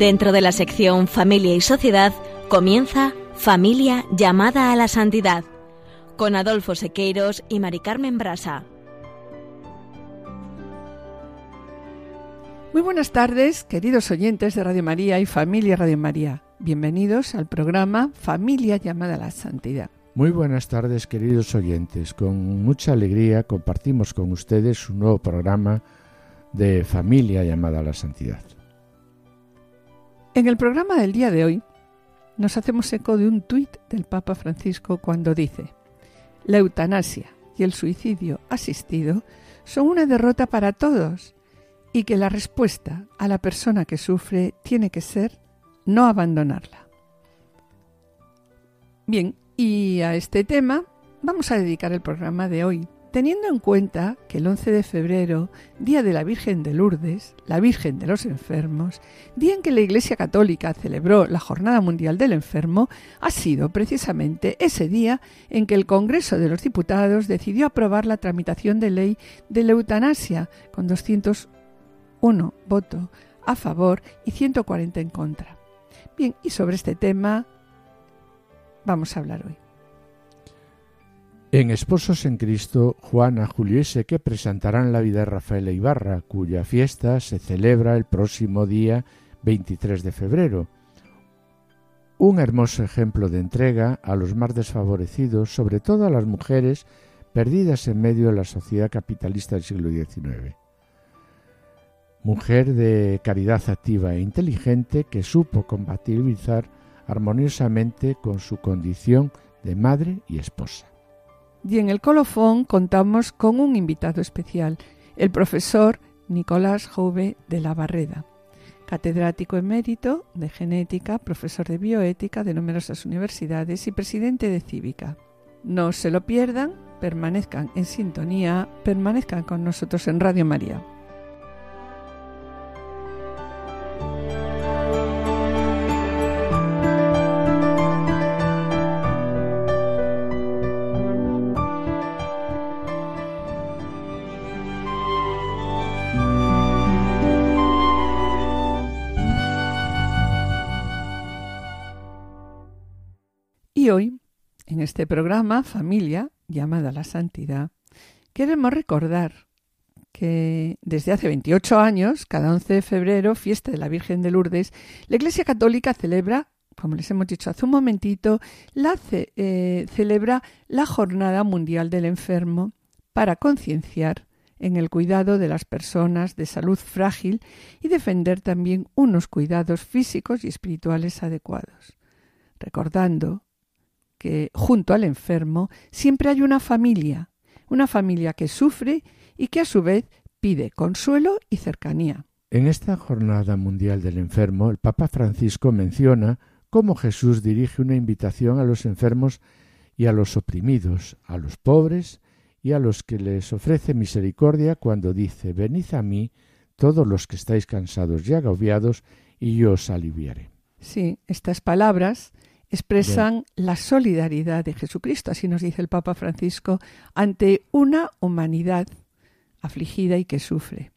Dentro de la sección Familia y Sociedad comienza Familia llamada a la santidad con Adolfo Sequeiros y Mari Carmen Brasa. Muy buenas tardes, queridos oyentes de Radio María y familia Radio María. Bienvenidos al programa Familia llamada a la Santidad. Muy buenas tardes, queridos oyentes. Con mucha alegría compartimos con ustedes un nuevo programa de Familia llamada a la Santidad. En el programa del día de hoy nos hacemos eco de un tuit del Papa Francisco cuando dice, la eutanasia y el suicidio asistido son una derrota para todos y que la respuesta a la persona que sufre tiene que ser no abandonarla. Bien, y a este tema vamos a dedicar el programa de hoy, teniendo en cuenta que el 11 de febrero, Día de la Virgen de Lourdes, la Virgen de los Enfermos, día en que la Iglesia Católica celebró la Jornada Mundial del Enfermo, ha sido precisamente ese día en que el Congreso de los Diputados decidió aprobar la tramitación de ley de la eutanasia con 200 1 voto a favor y 140 en contra. Bien, y sobre este tema vamos a hablar hoy. En Esposos en Cristo, Juana, Julio y que presentarán la vida de Rafael Ibarra, cuya fiesta se celebra el próximo día 23 de febrero. Un hermoso ejemplo de entrega a los más desfavorecidos, sobre todo a las mujeres perdidas en medio de la sociedad capitalista del siglo XIX mujer de caridad activa e inteligente que supo compatibilizar armoniosamente con su condición de madre y esposa. Y en el colofón contamos con un invitado especial, el profesor Nicolás Jove de la Barreda, catedrático emérito de genética, profesor de bioética de numerosas universidades y presidente de Cívica. No se lo pierdan, permanezcan en sintonía, permanezcan con nosotros en Radio María. Hoy, en este programa Familia, llamada la Santidad, queremos recordar que desde hace 28 años, cada 11 de febrero, fiesta de la Virgen de Lourdes, la Iglesia Católica celebra, como les hemos dicho hace un momentito, la eh, celebra la Jornada Mundial del Enfermo para concienciar en el cuidado de las personas de salud frágil y defender también unos cuidados físicos y espirituales adecuados, recordando que junto al enfermo siempre hay una familia, una familia que sufre y que a su vez pide consuelo y cercanía. En esta Jornada Mundial del Enfermo, el Papa Francisco menciona cómo Jesús dirige una invitación a los enfermos y a los oprimidos, a los pobres y a los que les ofrece misericordia cuando dice Venid a mí todos los que estáis cansados y agobiados, y yo os aliviaré. Sí, estas palabras expresan la solidaridad de Jesucristo, así nos dice el Papa Francisco, ante una humanidad afligida y que sufre.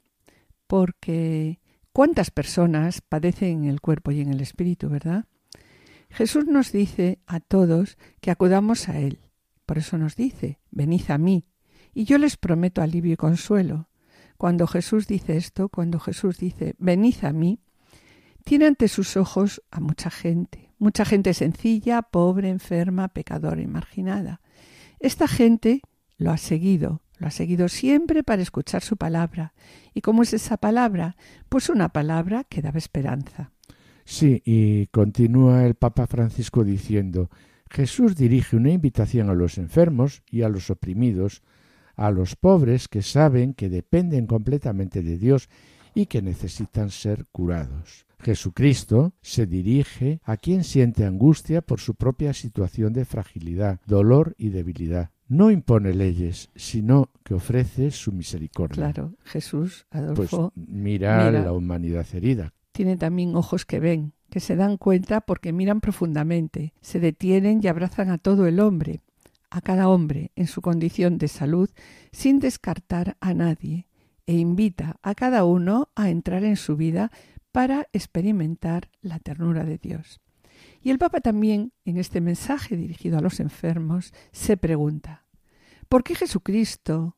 Porque cuántas personas padecen en el cuerpo y en el espíritu, ¿verdad? Jesús nos dice a todos que acudamos a Él. Por eso nos dice, venid a mí, y yo les prometo alivio y consuelo. Cuando Jesús dice esto, cuando Jesús dice, venid a mí, tiene ante sus ojos a mucha gente, mucha gente sencilla, pobre, enferma, pecadora y marginada. Esta gente lo ha seguido, lo ha seguido siempre para escuchar su palabra. ¿Y cómo es esa palabra? Pues una palabra que daba esperanza. Sí, y continúa el Papa Francisco diciendo, Jesús dirige una invitación a los enfermos y a los oprimidos, a los pobres que saben que dependen completamente de Dios y que necesitan ser curados. Jesucristo se dirige a quien siente angustia por su propia situación de fragilidad, dolor y debilidad. No impone leyes, sino que ofrece su misericordia. Claro, Jesús, Adolfo. Pues mira, mira la humanidad herida. Tiene también ojos que ven, que se dan cuenta porque miran profundamente, se detienen y abrazan a todo el hombre, a cada hombre en su condición de salud, sin descartar a nadie, e invita a cada uno a entrar en su vida para experimentar la ternura de Dios. Y el Papa también, en este mensaje dirigido a los enfermos, se pregunta, ¿por qué Jesucristo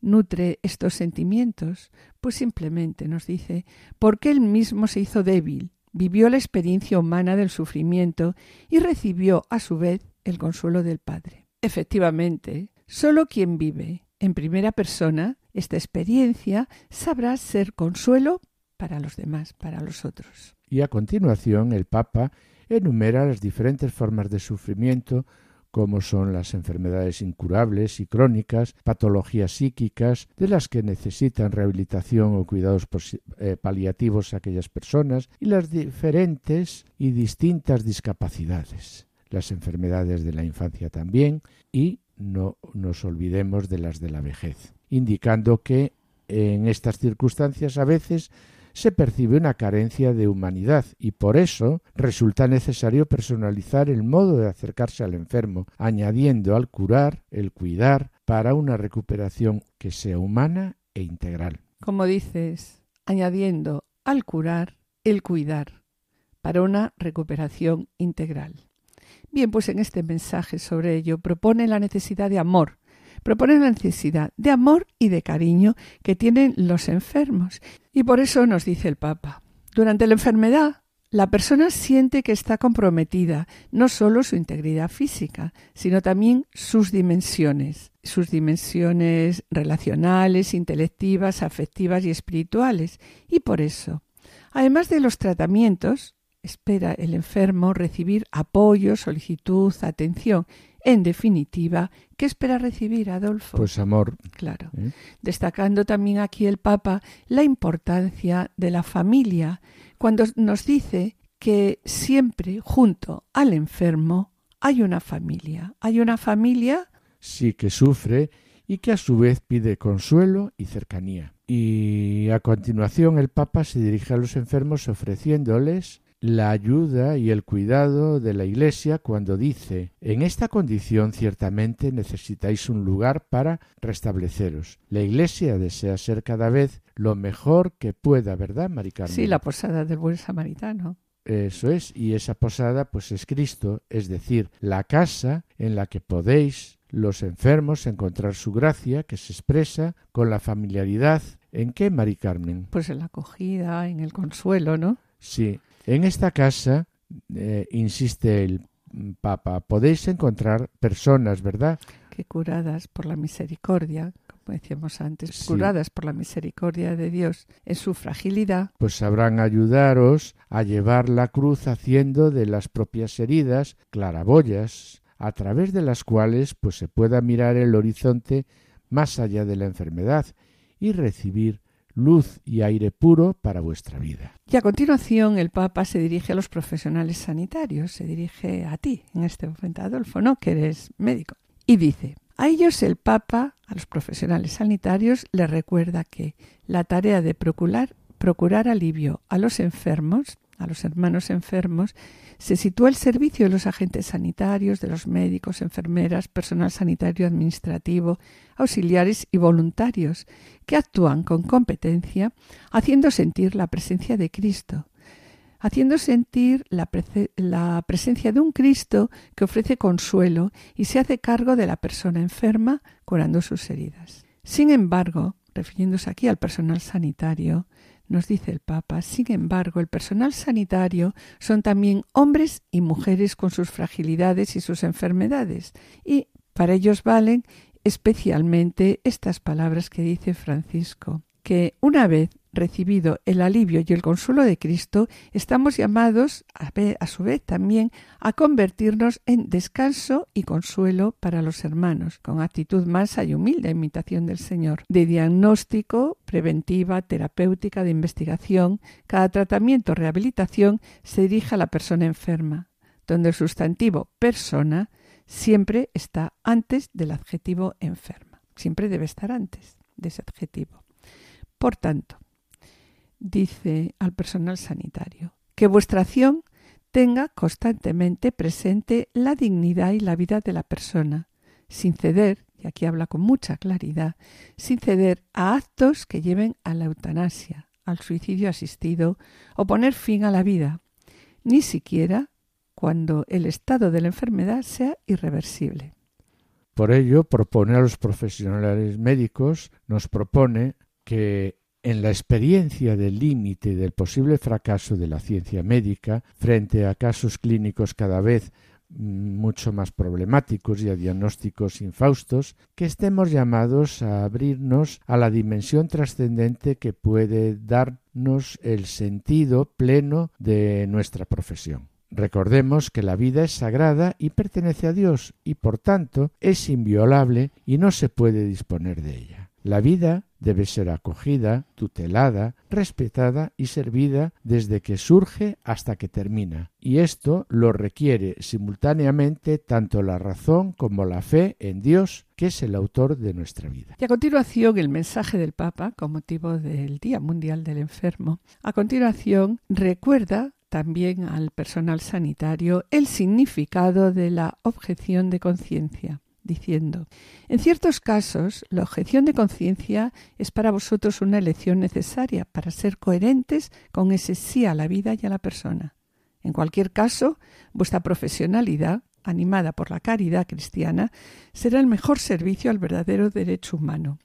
nutre estos sentimientos? Pues simplemente nos dice, porque Él mismo se hizo débil, vivió la experiencia humana del sufrimiento y recibió a su vez el consuelo del Padre. Efectivamente, solo quien vive en primera persona esta experiencia sabrá ser consuelo para los demás, para los otros. Y a continuación el Papa enumera las diferentes formas de sufrimiento como son las enfermedades incurables y crónicas, patologías psíquicas, de las que necesitan rehabilitación o cuidados eh, paliativos aquellas personas, y las diferentes y distintas discapacidades, las enfermedades de la infancia también, y no nos olvidemos de las de la vejez, indicando que en estas circunstancias a veces se percibe una carencia de humanidad y por eso resulta necesario personalizar el modo de acercarse al enfermo, añadiendo al curar el cuidar para una recuperación que sea humana e integral. Como dices, añadiendo al curar el cuidar para una recuperación integral. Bien, pues en este mensaje sobre ello propone la necesidad de amor, propone la necesidad de amor y de cariño que tienen los enfermos. Y por eso nos dice el Papa, durante la enfermedad la persona siente que está comprometida no solo su integridad física, sino también sus dimensiones, sus dimensiones relacionales, intelectivas, afectivas y espirituales. Y por eso, además de los tratamientos, espera el enfermo recibir apoyo, solicitud, atención. En definitiva, ¿qué espera recibir Adolfo? Pues amor. Claro. ¿Eh? Destacando también aquí el Papa la importancia de la familia, cuando nos dice que siempre junto al enfermo hay una familia. Hay una familia. Sí, que sufre y que a su vez pide consuelo y cercanía. Y a continuación el Papa se dirige a los enfermos ofreciéndoles la ayuda y el cuidado de la Iglesia cuando dice En esta condición ciertamente necesitáis un lugar para restableceros. La Iglesia desea ser cada vez lo mejor que pueda, ¿verdad, Maricarmen? Sí, la posada del buen samaritano. Eso es, y esa posada pues es Cristo, es decir, la casa en la que podéis los enfermos encontrar su gracia que se expresa con la familiaridad. ¿En qué, Mari Carmen? Pues en la acogida, en el consuelo, ¿no? Sí, en esta casa, eh, insiste el Papa, podéis encontrar personas, ¿verdad? Que curadas por la misericordia, como decíamos antes, curadas por la misericordia de Dios en su fragilidad, pues sabrán ayudaros a llevar la cruz haciendo de las propias heridas claraboyas, a través de las cuales pues se pueda mirar el horizonte más allá de la enfermedad y recibir luz y aire puro para vuestra vida. Y a continuación el Papa se dirige a los profesionales sanitarios, se dirige a ti en este momento, Adolfo, ¿no? Que eres médico. Y dice, a ellos el Papa, a los profesionales sanitarios, les recuerda que la tarea de procurar, procurar alivio a los enfermos, a los hermanos enfermos, se sitúa el servicio de los agentes sanitarios, de los médicos, enfermeras, personal sanitario administrativo, auxiliares y voluntarios, que actúan con competencia, haciendo sentir la presencia de Cristo, haciendo sentir la, la, presencia de un Cristo que ofrece consuelo y se hace cargo de la persona enferma, curando sus heridas. Sin embargo, refiriéndose aquí al personal sanitario, nos dice el Papa, sin embargo, el personal sanitario son también hombres y mujeres con sus fragilidades y sus enfermedades, y para ellos valen especialmente estas palabras que dice Francisco, que una vez recibido el alivio y el consuelo de Cristo, estamos llamados a, su vez también a convertirnos en descanso y consuelo para los hermanos, con actitud mansa y humilde imitación del Señor, de diagnóstico, preventiva, terapéutica, de investigación. Cada tratamiento o rehabilitación se dirige a la persona enferma, donde el sustantivo persona siempre está antes del adjetivo enferma. Siempre debe estar antes de ese adjetivo. Por tanto, dice al personal sanitario, que vuestra acción tenga constantemente presente la dignidad y la vida de la persona, sin ceder, y aquí habla con mucha claridad, sin ceder a actos que lleven a la eutanasia, al suicidio asistido o poner fin a la vida, ni siquiera cuando el estado de la enfermedad sea irreversible. Por ello, propone a los profesionales médicos, nos propone que en la experiencia del límite del posible fracaso de la ciencia médica frente a casos clínicos cada vez mm, mucho más problemáticos y a diagnósticos infaustos, que estemos llamados a abrirnos a la dimensión trascendente que puede darnos el sentido pleno de nuestra profesión. Recordemos que la vida es sagrada y pertenece a Dios y por tanto es inviolable y no se puede disponer de ella. La vida debe ser acogida, tutelada, respetada y servida desde que surge hasta que termina. Y esto lo requiere simultáneamente tanto la razón como la fe en Dios, que es el autor de nuestra vida. Y a continuación el mensaje del Papa, con motivo del Día Mundial del Enfermo, a continuación recuerda también al personal sanitario el significado de la objeción de conciencia diciendo, en ciertos casos, la objeción de conciencia es para vosotros una elección necesaria para ser coherentes con ese sí a la vida y a la persona. En cualquier caso, vuestra profesionalidad, animada por la caridad cristiana, será el mejor servicio al verdadero derecho humano,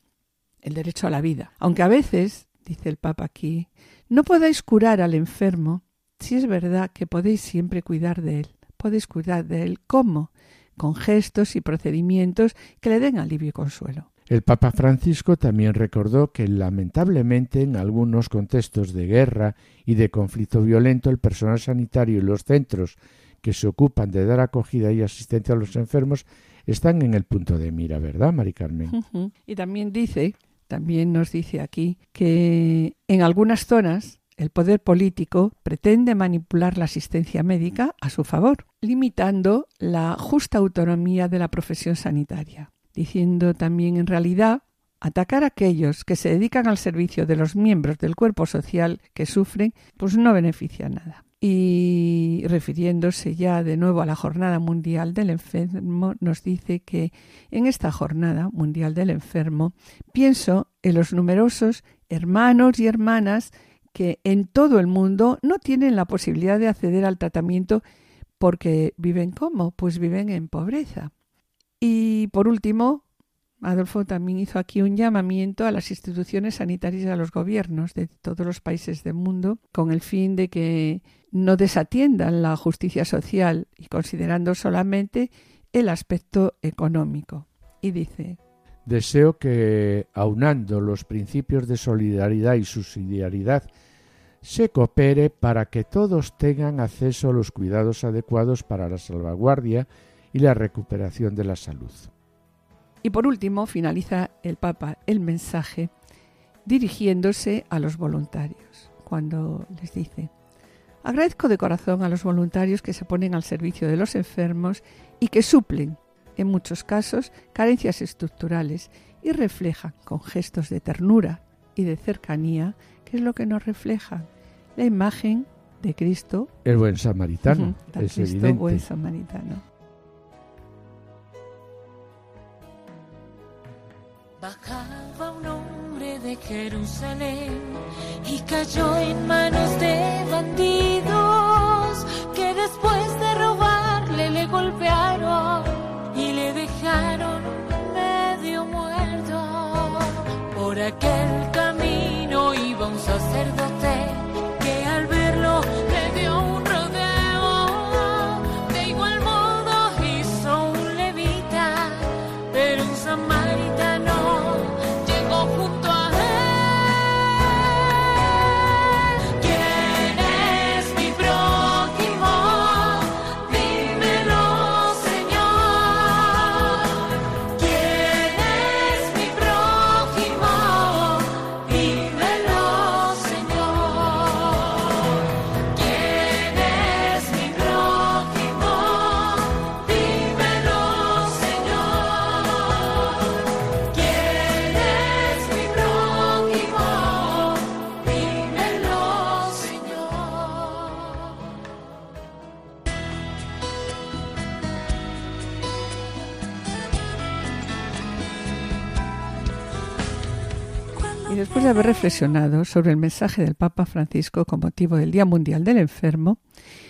el derecho a la vida. Aunque a veces, dice el Papa aquí, no podáis curar al enfermo, si es verdad que podéis siempre cuidar de él. Podéis cuidar de él. ¿Cómo? Con gestos y procedimientos que le den alivio y consuelo. El Papa Francisco también recordó que lamentablemente en algunos contextos de guerra y de conflicto violento el personal sanitario y los centros que se ocupan de dar acogida y asistencia a los enfermos están en el punto de mira, ¿verdad, Mari Carmen? Y también dice, también nos dice aquí que en algunas zonas el poder político pretende manipular la asistencia médica a su favor, limitando la justa autonomía de la profesión sanitaria, diciendo también en realidad atacar a aquellos que se dedican al servicio de los miembros del cuerpo social que sufren, pues no beneficia nada. Y refiriéndose ya de nuevo a la Jornada Mundial del Enfermo, nos dice que en esta Jornada Mundial del Enfermo pienso en los numerosos hermanos y hermanas que en todo el mundo no tienen la posibilidad de acceder al tratamiento porque viven como? Pues viven en pobreza. Y por último, Adolfo también hizo aquí un llamamiento a las instituciones sanitarias y a los gobiernos de todos los países del mundo con el fin de que no desatiendan la justicia social y considerando solamente el aspecto económico. Y dice, Deseo que, aunando los principios de solidaridad y subsidiariedad, se coopere para que todos tengan acceso a los cuidados adecuados para la salvaguardia y la recuperación de la salud. Y por último, finaliza el Papa el mensaje dirigiéndose a los voluntarios, cuando les dice, agradezco de corazón a los voluntarios que se ponen al servicio de los enfermos y que suplen en muchos casos, carencias estructurales y reflejan con gestos de ternura y de cercanía, que es lo que nos refleja la imagen de Cristo. El buen samaritano, es Cristo evidente. buen samaritano. Bajaba un hombre de Jerusalén y cayó en manos de bandidos que después de robarle le golpearon aquel haber reflexionado sobre el mensaje del Papa Francisco con motivo del Día Mundial del Enfermo,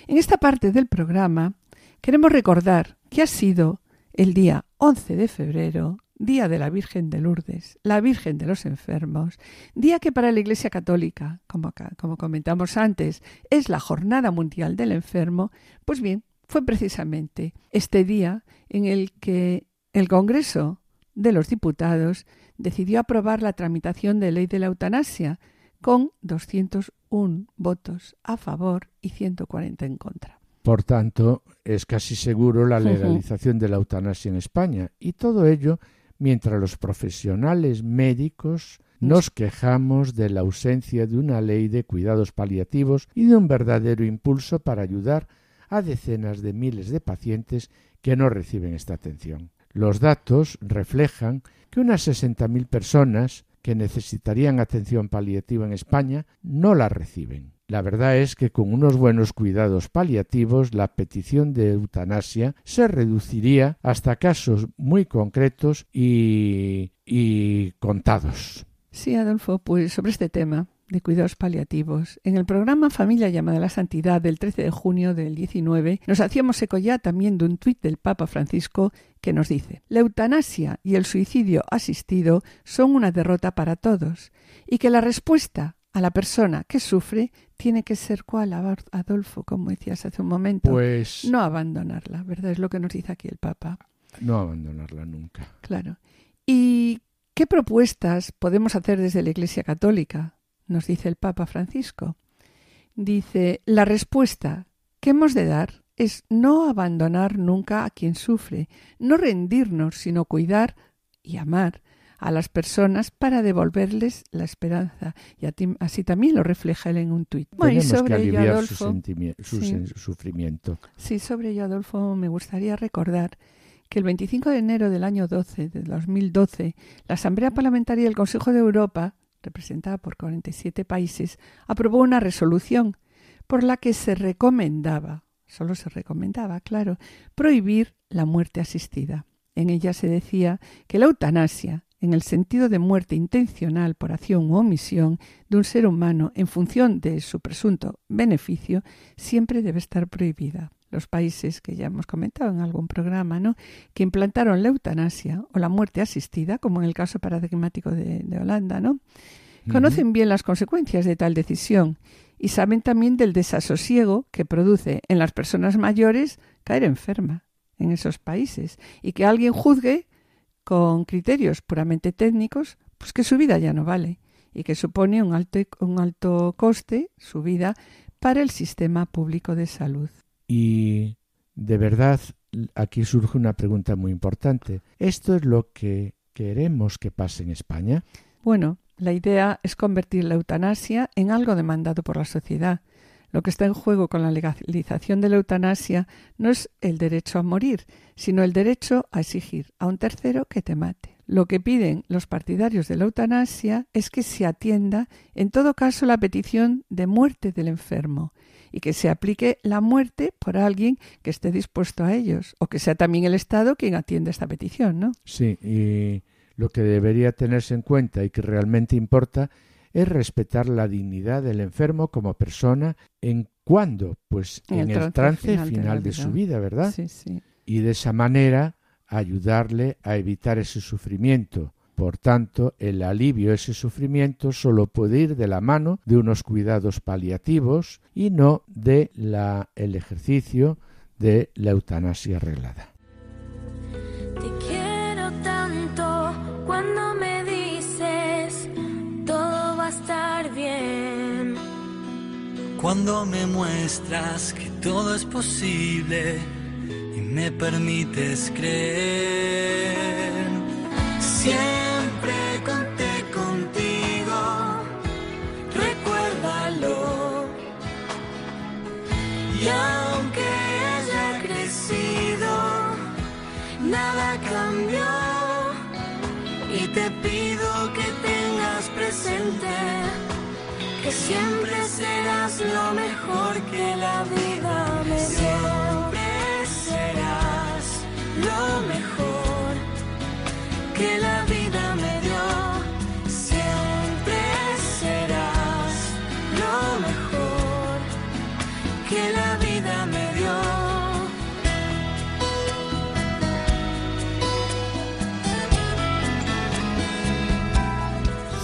en esta parte del programa queremos recordar que ha sido el día 11 de febrero, Día de la Virgen de Lourdes, la Virgen de los Enfermos, día que para la Iglesia Católica, como, como comentamos antes, es la Jornada Mundial del Enfermo, pues bien, fue precisamente este día en el que el Congreso de los Diputados decidió aprobar la tramitación de ley de la eutanasia con 201 votos a favor y 140 en contra. Por tanto, es casi seguro la legalización de la eutanasia en España y todo ello mientras los profesionales médicos nos quejamos de la ausencia de una ley de cuidados paliativos y de un verdadero impulso para ayudar a decenas de miles de pacientes que no reciben esta atención. Los datos reflejan que unas 60.000 personas que necesitarían atención paliativa en España no la reciben. La verdad es que con unos buenos cuidados paliativos la petición de eutanasia se reduciría hasta casos muy concretos y, y contados. Sí, Adolfo, pues sobre este tema de cuidados paliativos, en el programa Familia llamada la Santidad del 13 de junio del 19 nos hacíamos eco ya también de un tuit del Papa Francisco que nos dice la eutanasia y el suicidio asistido son una derrota para todos y que la respuesta a la persona que sufre tiene que ser cuál, Adolfo, como decías hace un momento, Pues no abandonarla, ¿verdad? Es lo que nos dice aquí el Papa. no abandonarla nunca. Claro. ¿Y qué propuestas podemos hacer desde la Iglesia Católica? Nos dice el Papa Francisco. Dice, la respuesta que hemos de dar es no abandonar nunca a quien sufre, no rendirnos, sino cuidar y amar a las personas para devolverles la esperanza. Y a ti- así también lo refleja él en un tuit. Bueno, y que sobre ello, Adolfo, su sí. sufrimiento. Sí, sobre ello, Adolfo, me gustaría recordar que el 25 de enero del año 12, de 2012, la Asamblea Parlamentaria del Consejo de Europa, representada por 47 países, aprobó una resolución por la que se recomendaba, solo se recomendaba, claro, prohibir la muerte asistida. En ella se decía que la eutanasia, en el sentido de muerte intencional por acción u omisión de un ser humano en función de su presunto beneficio, siempre debe estar prohibida. Los países que ya hemos comentado en algún programa, ¿no? que implantaron la eutanasia o la muerte asistida, como en el caso paradigmático de, de Holanda, ¿no? conocen bien las consecuencias de tal decisión y saben también del desasosiego que produce en las personas mayores caer enferma en esos países y que alguien juzgue con criterios puramente técnicos, pues que su vida ya no vale y que supone un alto, un alto coste, su vida, para el sistema público de salud. Y de verdad, aquí surge una pregunta muy importante. ¿Esto es lo que queremos que pase en España? Bueno, la idea es convertir la eutanasia en algo demandado por la sociedad. Lo que está en juego con la legalización de la eutanasia no es el derecho a morir, sino el derecho a exigir a un tercero que te mate. Lo que piden los partidarios de la eutanasia es que se atienda, en todo caso, la petición de muerte del enfermo y que se aplique la muerte por alguien que esté dispuesto a ellos, o que sea también el Estado quien atienda esta petición, ¿no? Sí, y lo que debería tenerse en cuenta y que realmente importa es respetar la dignidad del enfermo como persona en cuándo, pues en, el trance, final, de, la su vida, ¿verdad? Sí, sí. Y de esa manera ayudarle a evitar ese sufrimiento. Por tanto, el alivio a ese sufrimiento solo puede ir de la mano de unos cuidados paliativos y no de la, el ejercicio de la eutanasia arreglada. Te quiero tanto cuando me dices todo va a estar bien. Cuando me muestras que todo es posible me permites creer. Siempre conté contigo, recuérdalo. Y aunque haya crecido, nada cambió. Y te pido que tengas presente que siempre serás lo mejor que la vida me dio lo mejor que la vida me dio. Siempre serás lo mejor que la vida me dio.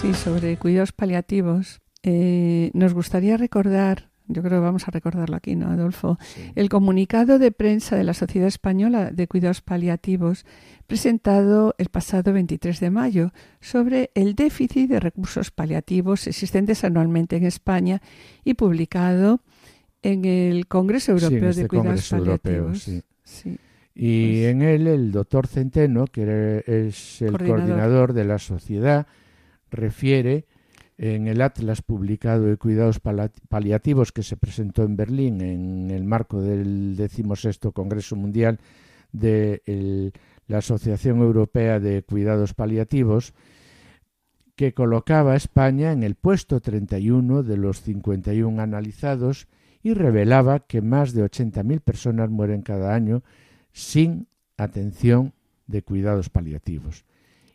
Sí, sobre cuidados paliativos. Eh, nos gustaría recordar yo creo que vamos a recordarlo aquí, ¿no, Adolfo? El comunicado de prensa de la Sociedad Española de Cuidados Paliativos presentado el pasado 23 de mayo sobre el déficit de recursos paliativos existentes anualmente en España y publicado en el Congreso Europeo Sí, en este de Cuidados Congreso Paliativos. sí. Sí. Y Pues- en él el doctor Centeno, que es el Coordinador. coordinador de la sociedad, refiere en el Atlas publicado de cuidados paliativos que se presentó en Berlín en el marco del decimosexto Congreso Mundial de la Asociación Europea de Cuidados Paliativos, que colocaba a España en el puesto 31 de los 51 analizados y revelaba que más de 80.000 personas mueren cada año sin atención de cuidados paliativos.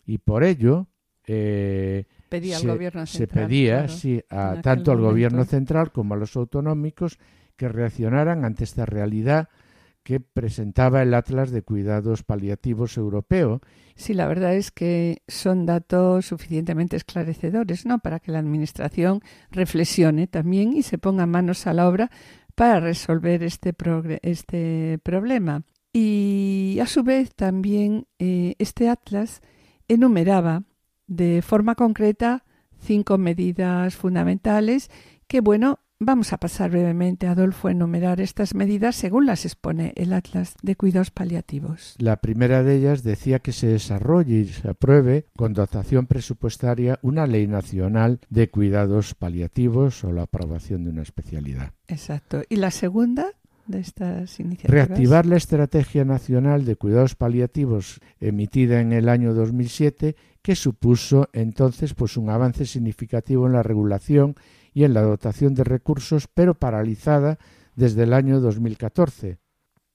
Y por ello eh, Pedía al se, gobierno se central, pedía claro, sí, a- tanto al gobierno central como a los autonómicos que reaccionaran ante esta realidad que presentaba el Atlas de Cuidados Paliativos Europeo Sí, la verdad es que son datos suficientemente esclarecedores, ¿no? Para que la Administración reflexione también y se ponga manos a la obra para resolver este, este problema. Y a su vez también eh, este atlas enumeraba de forma concreta cinco medidas fundamentales que, bueno, vamos a pasar brevemente, Adolfo, a enumerar estas medidas según las expone el Atlas de Cuidados Paliativos. La primera de ellas decía que se desarrolle y se apruebe con dotación presupuestaria una ley nacional de cuidados paliativos o la aprobación de una especialidad. Exacto. ¿Y la segunda de estas iniciativas? Reactivar la Estrategia Nacional de Cuidados Paliativos emitida en el año 2007 que supuso entonces pues un avance significativo en la regulación y en la dotación de recursos, pero paralizada desde el año 2014.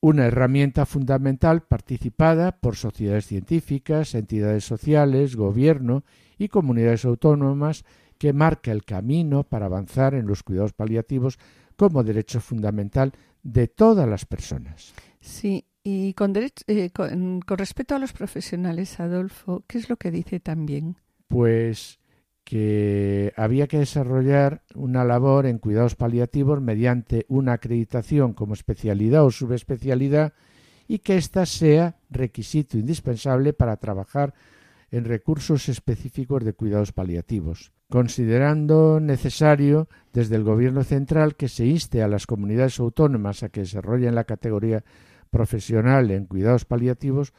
Una herramienta fundamental participada por sociedades científicas, entidades sociales, gobierno y comunidades autónomas que marca el camino para avanzar en los cuidados paliativos como derecho fundamental de todas las personas. Sí, y con, derech- eh, con respecto a los profesionales, Adolfo, ¿qué es lo que dice también? Pues que había que desarrollar una labor en cuidados paliativos mediante una acreditación como especialidad o subespecialidad y que ésta sea requisito indispensable para trabajar en recursos específicos de cuidados paliativos, considerando necesario desde el Gobierno central que se inste a las comunidades autónomas a que desarrollen la categoría profesional en cuidados paliativos,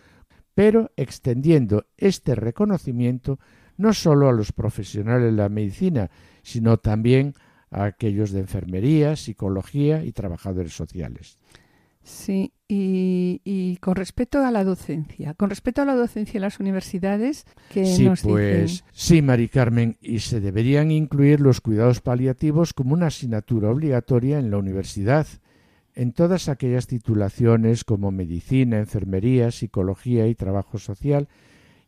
pero extendiendo este reconocimiento no solo a los profesionales de la medicina, sino también a aquellos de enfermería, psicología y trabajadores sociales. Sí, y, y con respecto a la docencia, con respecto a la docencia en las universidades, ¿qué Sí, nos pues dicen? sí, Mari Carmen, y se deberían incluir los cuidados paliativos como una asignatura obligatoria en la universidad, en todas aquellas titulaciones como medicina, enfermería, psicología y trabajo social,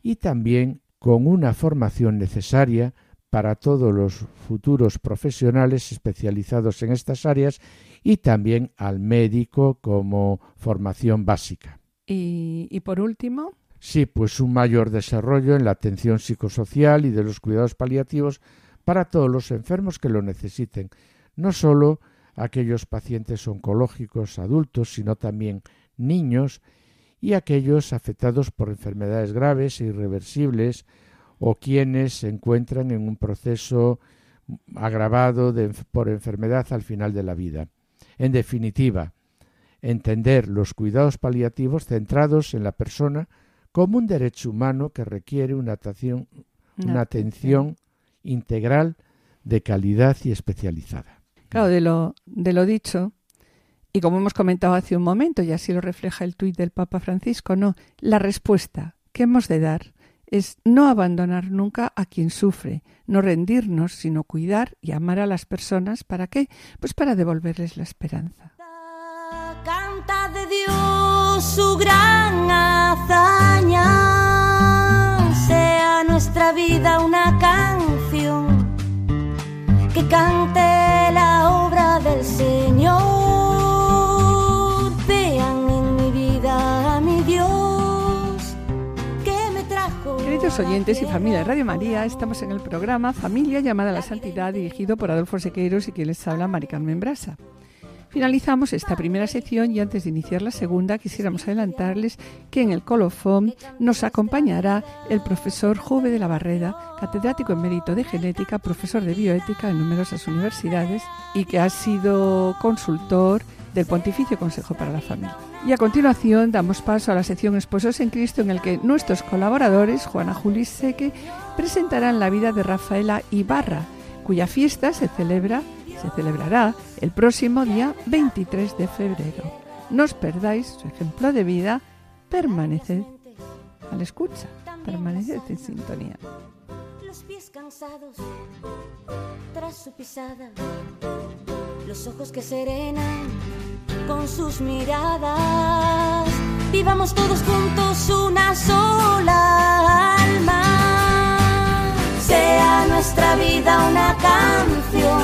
y también con una formación necesaria para todos los futuros profesionales especializados en estas áreas y también al médico como formación básica. Y, y por último, Sí, pues un mayor desarrollo en la atención psicosocial y de los cuidados paliativos para todos los enfermos que lo necesiten, no solo aquellos pacientes oncológicos adultos, sino también niños y aquellos afectados por enfermedades graves e irreversibles o quienes se encuentran en un proceso agravado de, por enfermedad al final de la vida. En definitiva, entender los cuidados paliativos centrados en la persona como un derecho humano que requiere una atención, una atención integral de calidad y especializada. Claro, de lo, de lo dicho, y como hemos comentado hace un momento, y así lo refleja el tuit del Papa Francisco, no, la respuesta que hemos de dar es no abandonar nunca a quien sufre, no rendirnos, sino cuidar y amar a las personas. ¿Para qué? Pues para devolverles la esperanza. Canta de Dios su gran hazaña, sea nuestra vida una canción que cante Oyentes y familia de Radio María, estamos en el programa Familia llamada a la Santidad, dirigido por Adolfo Sequeiros y quien les habla, Mari Carmen Brasa. Finalizamos esta primera sección y antes de iniciar la segunda quisiéramos adelantarles que en el colofón nos acompañará el profesor Jove de la Barreda, catedrático en mérito de genética, profesor de bioética en numerosas universidades y que ha sido consultor del Pontificio Consejo para la Familia. Y a continuación damos paso a la sección Esposos en Cristo en el que nuestros colaboradores, Juana Juli Seque, presentarán la vida de Rafaela Ibarra, cuya fiesta se celebra se celebrará el próximo día 23 de febrero. No os perdáis su ejemplo de vida, permaneced a la escucha, permaneced en sintonía. Los pies cansados tras su pisada, los ojos que serenan con sus miradas. Vivamos todos juntos una sola alma. Sea nuestra vida una canción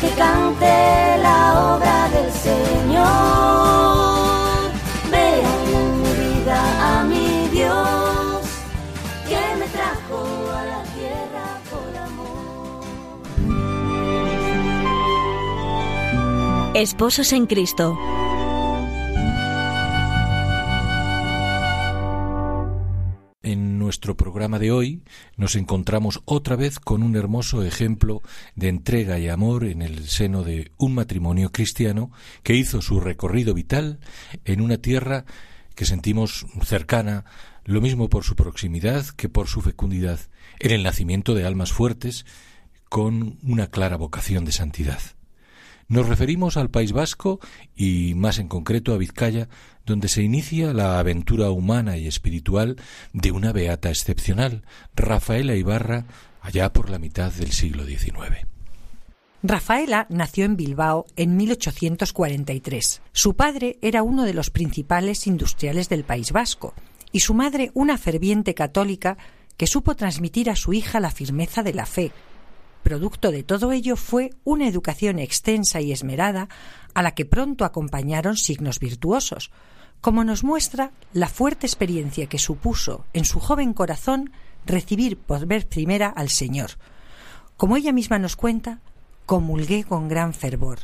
que cante la obra del Señor. Esposos en Cristo. En nuestro programa de hoy nos encontramos otra vez con un hermoso ejemplo de entrega y amor en el seno de un matrimonio cristiano que hizo su recorrido vital en una tierra que sentimos cercana, lo mismo por su proximidad que por su fecundidad, en el nacimiento de almas fuertes con una clara vocación de santidad. Nos referimos al País Vasco y más en concreto a Vizcaya, donde se inicia la aventura humana y espiritual de una beata excepcional, Rafaela Ibarra, allá por la mitad del siglo XIX. Rafaela nació en Bilbao en 1843. Su padre era uno de los principales industriales del País Vasco y su madre una ferviente católica que supo transmitir a su hija la firmeza de la fe. Producto de todo ello fue una educación extensa y esmerada a la que pronto acompañaron signos virtuosos, como nos muestra la fuerte experiencia que supuso en su joven corazón recibir por vez primera al Señor. Como ella misma nos cuenta, comulgué con gran fervor.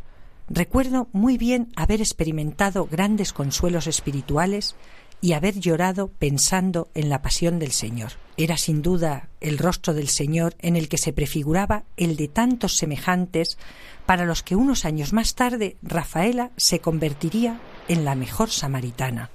Recuerdo muy bien haber experimentado grandes consuelos espirituales y haber llorado pensando en la pasión del Señor. Era sin duda el rostro del Señor en el que se prefiguraba el de tantos semejantes para los que unos años más tarde Rafaela se convertiría en la mejor samaritana.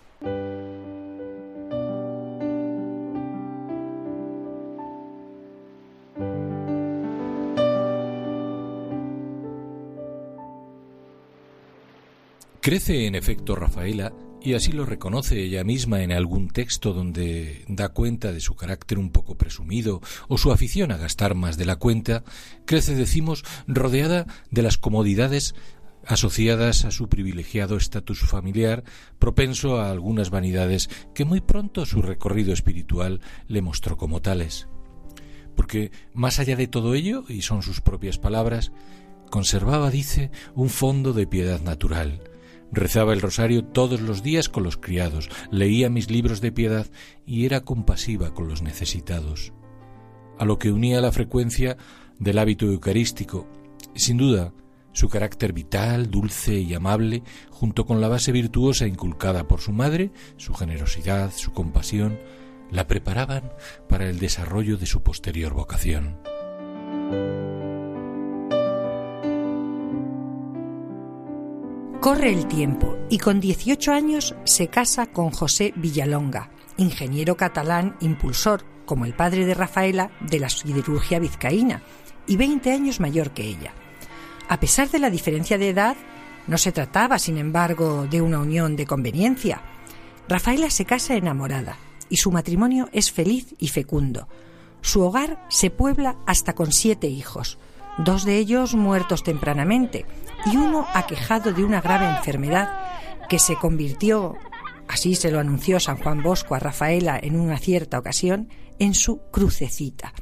Crece en efecto Rafaela y así lo reconoce ella misma en algún texto donde da cuenta de su carácter un poco presumido o su afición a gastar más de la cuenta, crece, decimos, rodeada de las comodidades asociadas a su privilegiado estatus familiar, propenso a algunas vanidades que muy pronto su recorrido espiritual le mostró como tales. Porque, más allá de todo ello, y son sus propias palabras, conservaba, dice, un fondo de piedad natural, Rezaba el rosario todos los días con los criados, leía mis libros de piedad y era compasiva con los necesitados. A lo que unía la frecuencia del hábito eucarístico, sin duda, su carácter vital, dulce y amable, junto con la base virtuosa inculcada por su madre, su generosidad, su compasión, la preparaban para el desarrollo de su posterior vocación. Corre el tiempo y con 18 años se casa con José Villalonga, ingeniero catalán impulsor, como el padre de Rafaela, de la siderurgia vizcaína, y 20 años mayor que ella. A pesar de la diferencia de edad, no se trataba, sin embargo, de una unión de conveniencia. Rafaela se casa enamorada y su matrimonio es feliz y fecundo. Su hogar se puebla hasta con siete hijos, dos de ellos muertos tempranamente y uno aquejado de una grave enfermedad que se convirtió, así se lo anunció San Juan Bosco a Rafaela en una cierta ocasión, en su crucecita.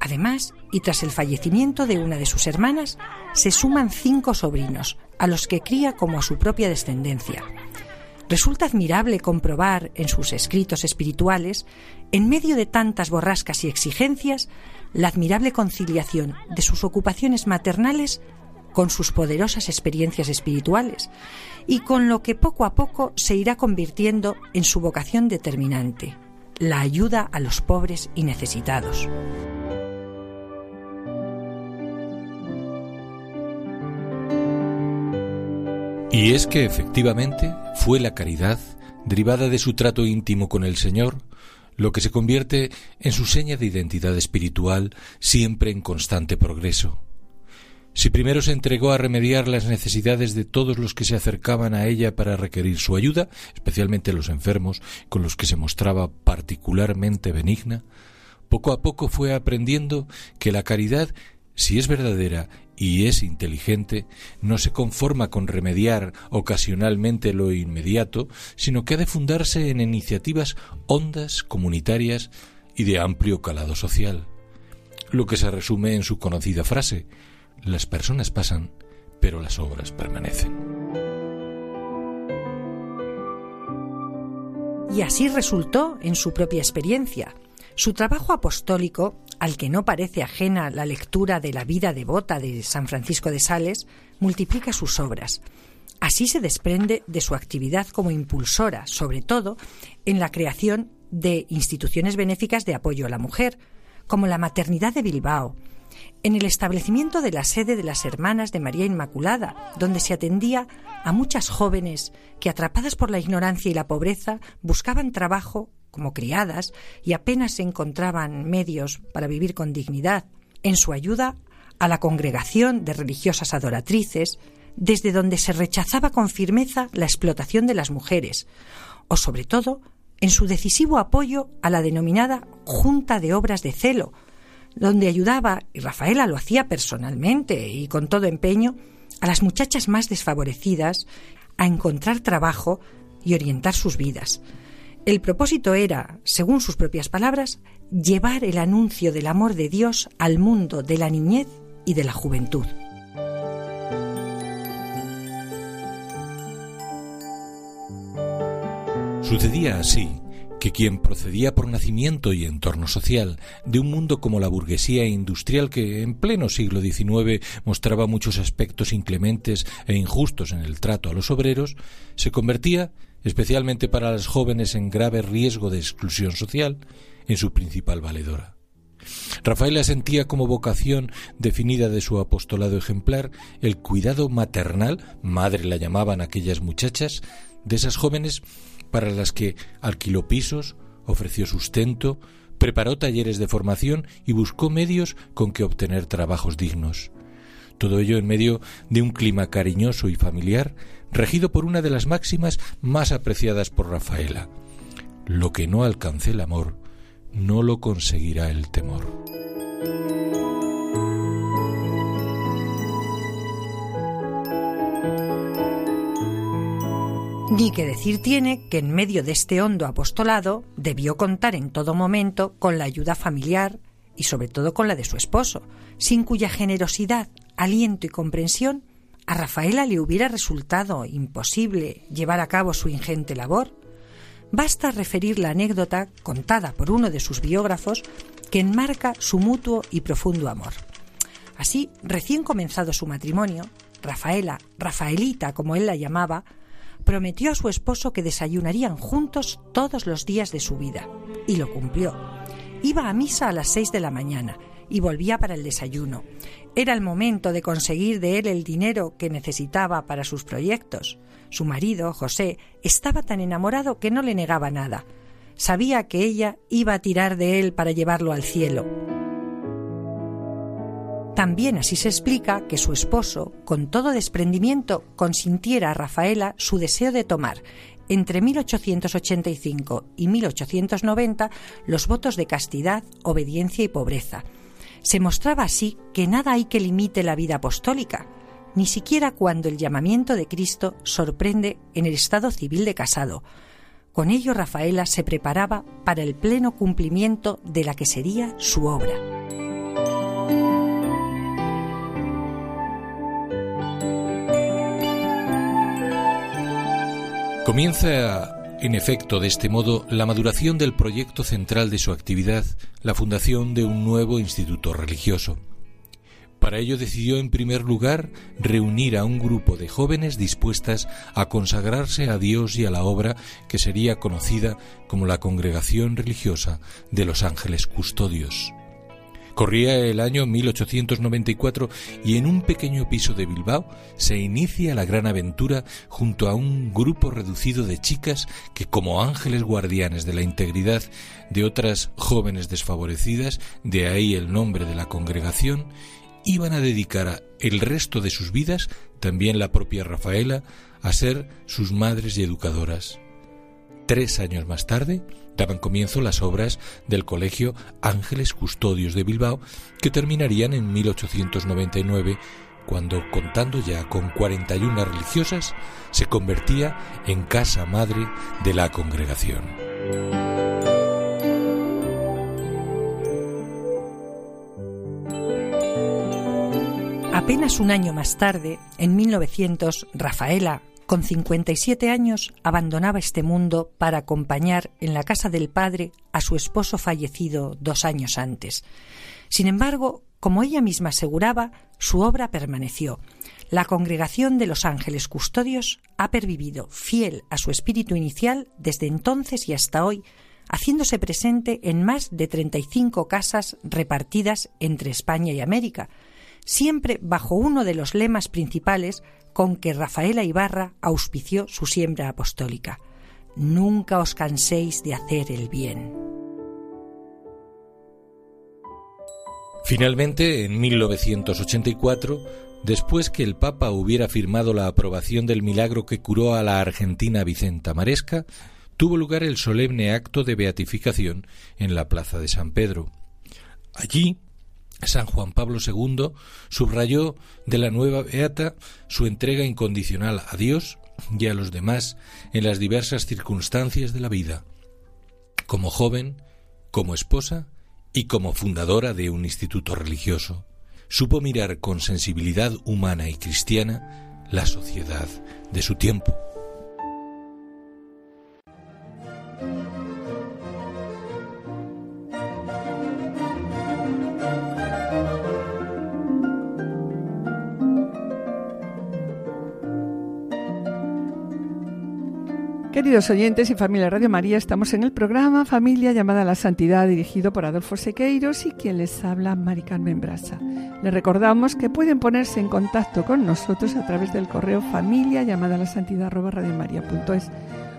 Además, y tras el fallecimiento de una de sus hermanas, se suman cinco sobrinos, a los que cría como a su propia descendencia. Resulta admirable comprobar en sus escritos espirituales, en medio de tantas borrascas y exigencias, la admirable conciliación de sus ocupaciones maternales con sus poderosas experiencias espirituales y con lo que poco a poco se irá convirtiendo en su vocación determinante, la ayuda a los pobres y necesitados. Y es que efectivamente fue la caridad, derivada de su trato íntimo con el Señor, lo que se convierte en su seña de identidad espiritual siempre en constante progreso. Si primero se entregó a remediar las necesidades de todos los que se acercaban a ella para requerir su ayuda, especialmente los enfermos, con los que se mostraba particularmente benigna, poco a poco fue aprendiendo que la caridad, si es verdadera y es inteligente, no se conforma con remediar ocasionalmente lo inmediato, sino que ha de fundarse en iniciativas hondas, comunitarias y de amplio calado social. Lo que se resume en su conocida frase las personas pasan, pero las obras permanecen. Y así resultó en su propia experiencia. Su trabajo apostólico, al que no parece ajena la lectura de la vida devota de San Francisco de Sales, multiplica sus obras. Así se desprende de su actividad como impulsora, sobre todo en la creación de instituciones benéficas de apoyo a la mujer, como la Maternidad de Bilbao, en el establecimiento de la sede de las Hermanas de María Inmaculada, donde se atendía a muchas jóvenes que, atrapadas por la ignorancia y la pobreza, buscaban trabajo como criadas y apenas encontraban medios para vivir con dignidad, en su ayuda a la congregación de religiosas adoratrices, desde donde se rechazaba con firmeza la explotación de las mujeres, o sobre todo en su decisivo apoyo a la denominada Junta de Obras de Celo, donde ayudaba, y Rafaela lo hacía personalmente y con todo empeño, a las muchachas más desfavorecidas a encontrar trabajo y orientar sus vidas. El propósito era, según sus propias palabras, llevar el anuncio del amor de Dios al mundo de la niñez y de la juventud. Sucedía así que quien procedía por nacimiento y entorno social de un mundo como la burguesía industrial que en pleno siglo XIX mostraba muchos aspectos inclementes e injustos en el trato a los obreros, se convertía, especialmente para las jóvenes en grave riesgo de exclusión social, en su principal valedora. Rafaela sentía como vocación definida de su apostolado ejemplar el cuidado maternal, madre la llamaban aquellas muchachas, de esas jóvenes para las que alquiló pisos, ofreció sustento, preparó talleres de formación y buscó medios con que obtener trabajos dignos. Todo ello en medio de un clima cariñoso y familiar, regido por una de las máximas más apreciadas por Rafaela. Lo que no alcance el amor, no lo conseguirá el temor. Ni que decir tiene que en medio de este hondo apostolado debió contar en todo momento con la ayuda familiar y sobre todo con la de su esposo, sin cuya generosidad, aliento y comprensión a Rafaela le hubiera resultado imposible llevar a cabo su ingente labor. Basta referir la anécdota contada por uno de sus biógrafos que enmarca su mutuo y profundo amor. Así, recién comenzado su matrimonio, Rafaela, Rafaelita como él la llamaba, prometió a su esposo que desayunarían juntos todos los días de su vida, y lo cumplió. Iba a misa a las seis de la mañana y volvía para el desayuno. Era el momento de conseguir de él el dinero que necesitaba para sus proyectos. Su marido, José, estaba tan enamorado que no le negaba nada. Sabía que ella iba a tirar de él para llevarlo al cielo. También así se explica que su esposo, con todo desprendimiento, consintiera a Rafaela su deseo de tomar entre 1885 y 1890 los votos de castidad, obediencia y pobreza. Se mostraba así que nada hay que limite la vida apostólica, ni siquiera cuando el llamamiento de Cristo sorprende en el estado civil de casado. Con ello Rafaela se preparaba para el pleno cumplimiento de la que sería su obra. Comienza en efecto, de este modo, la maduración del proyecto central de su actividad, la fundación de un nuevo instituto religioso. Para ello decidió en primer lugar reunir a un grupo de jóvenes dispuestas a consagrarse a Dios y a la obra que sería conocida como la Congregación Religiosa de los Ángeles Custodios. Corría el año 1894 y en un pequeño piso de Bilbao se inicia la gran aventura junto a un grupo reducido de chicas que como ángeles guardianes de la integridad de otras jóvenes desfavorecidas, de ahí el nombre de la congregación, iban a dedicar el resto de sus vidas, también la propia Rafaela, a ser sus madres y educadoras. Tres años más tarde daban comienzo las obras del Colegio Ángeles Custodios de Bilbao, que terminarían en 1899, cuando, contando ya con 41 religiosas, se convertía en casa madre de la congregación. Apenas un año más tarde, en 1900, Rafaela, con 57 años, abandonaba este mundo para acompañar en la casa del padre a su esposo fallecido dos años antes. Sin embargo, como ella misma aseguraba, su obra permaneció. La congregación de los ángeles custodios ha pervivido fiel a su espíritu inicial desde entonces y hasta hoy, haciéndose presente en más de 35 casas repartidas entre España y América, siempre bajo uno de los lemas principales con que Rafaela Ibarra auspició su siembra apostólica. Nunca os canséis de hacer el bien. Finalmente, en 1984, después que el Papa hubiera firmado la aprobación del milagro que curó a la argentina Vicenta Maresca, tuvo lugar el solemne acto de beatificación en la Plaza de San Pedro. Allí, San Juan Pablo II subrayó de la nueva beata su entrega incondicional a Dios y a los demás en las diversas circunstancias de la vida, como joven, como esposa y como fundadora de un instituto religioso. Supo mirar con sensibilidad humana y cristiana la sociedad de su tiempo. Queridos oyentes y familia Radio María, estamos en el programa Familia llamada a la Santidad, dirigido por Adolfo Sequeiros y quien les habla, Mari Carmen Brasa. Les recordamos que pueden ponerse en contacto con nosotros a través del correo familia llamada a la santidad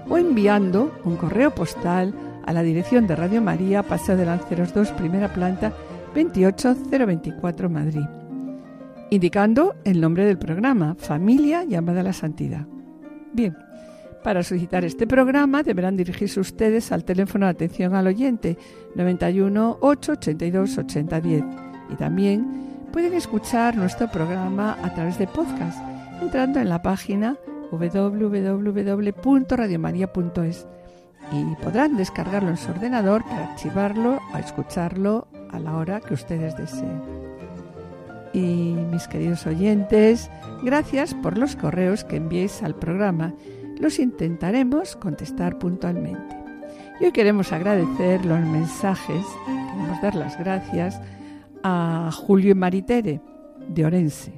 o enviando un correo postal a la dirección de Radio María, Paseo de Lanceros 2, primera planta, 28024 Madrid, indicando el nombre del programa, Familia llamada a la Santidad. Bien, para solicitar este programa deberán dirigirse ustedes al teléfono de atención al oyente 91 882 8010 y también pueden escuchar nuestro programa a través de podcast entrando en la página www.radiomaria.es y podrán descargarlo en su ordenador para archivarlo o escucharlo a la hora que ustedes deseen. Y mis queridos oyentes, gracias por los correos que enviéis al programa los intentaremos contestar puntualmente. Y hoy queremos agradecer los mensajes, queremos dar las gracias a Julio y Maritere de Orense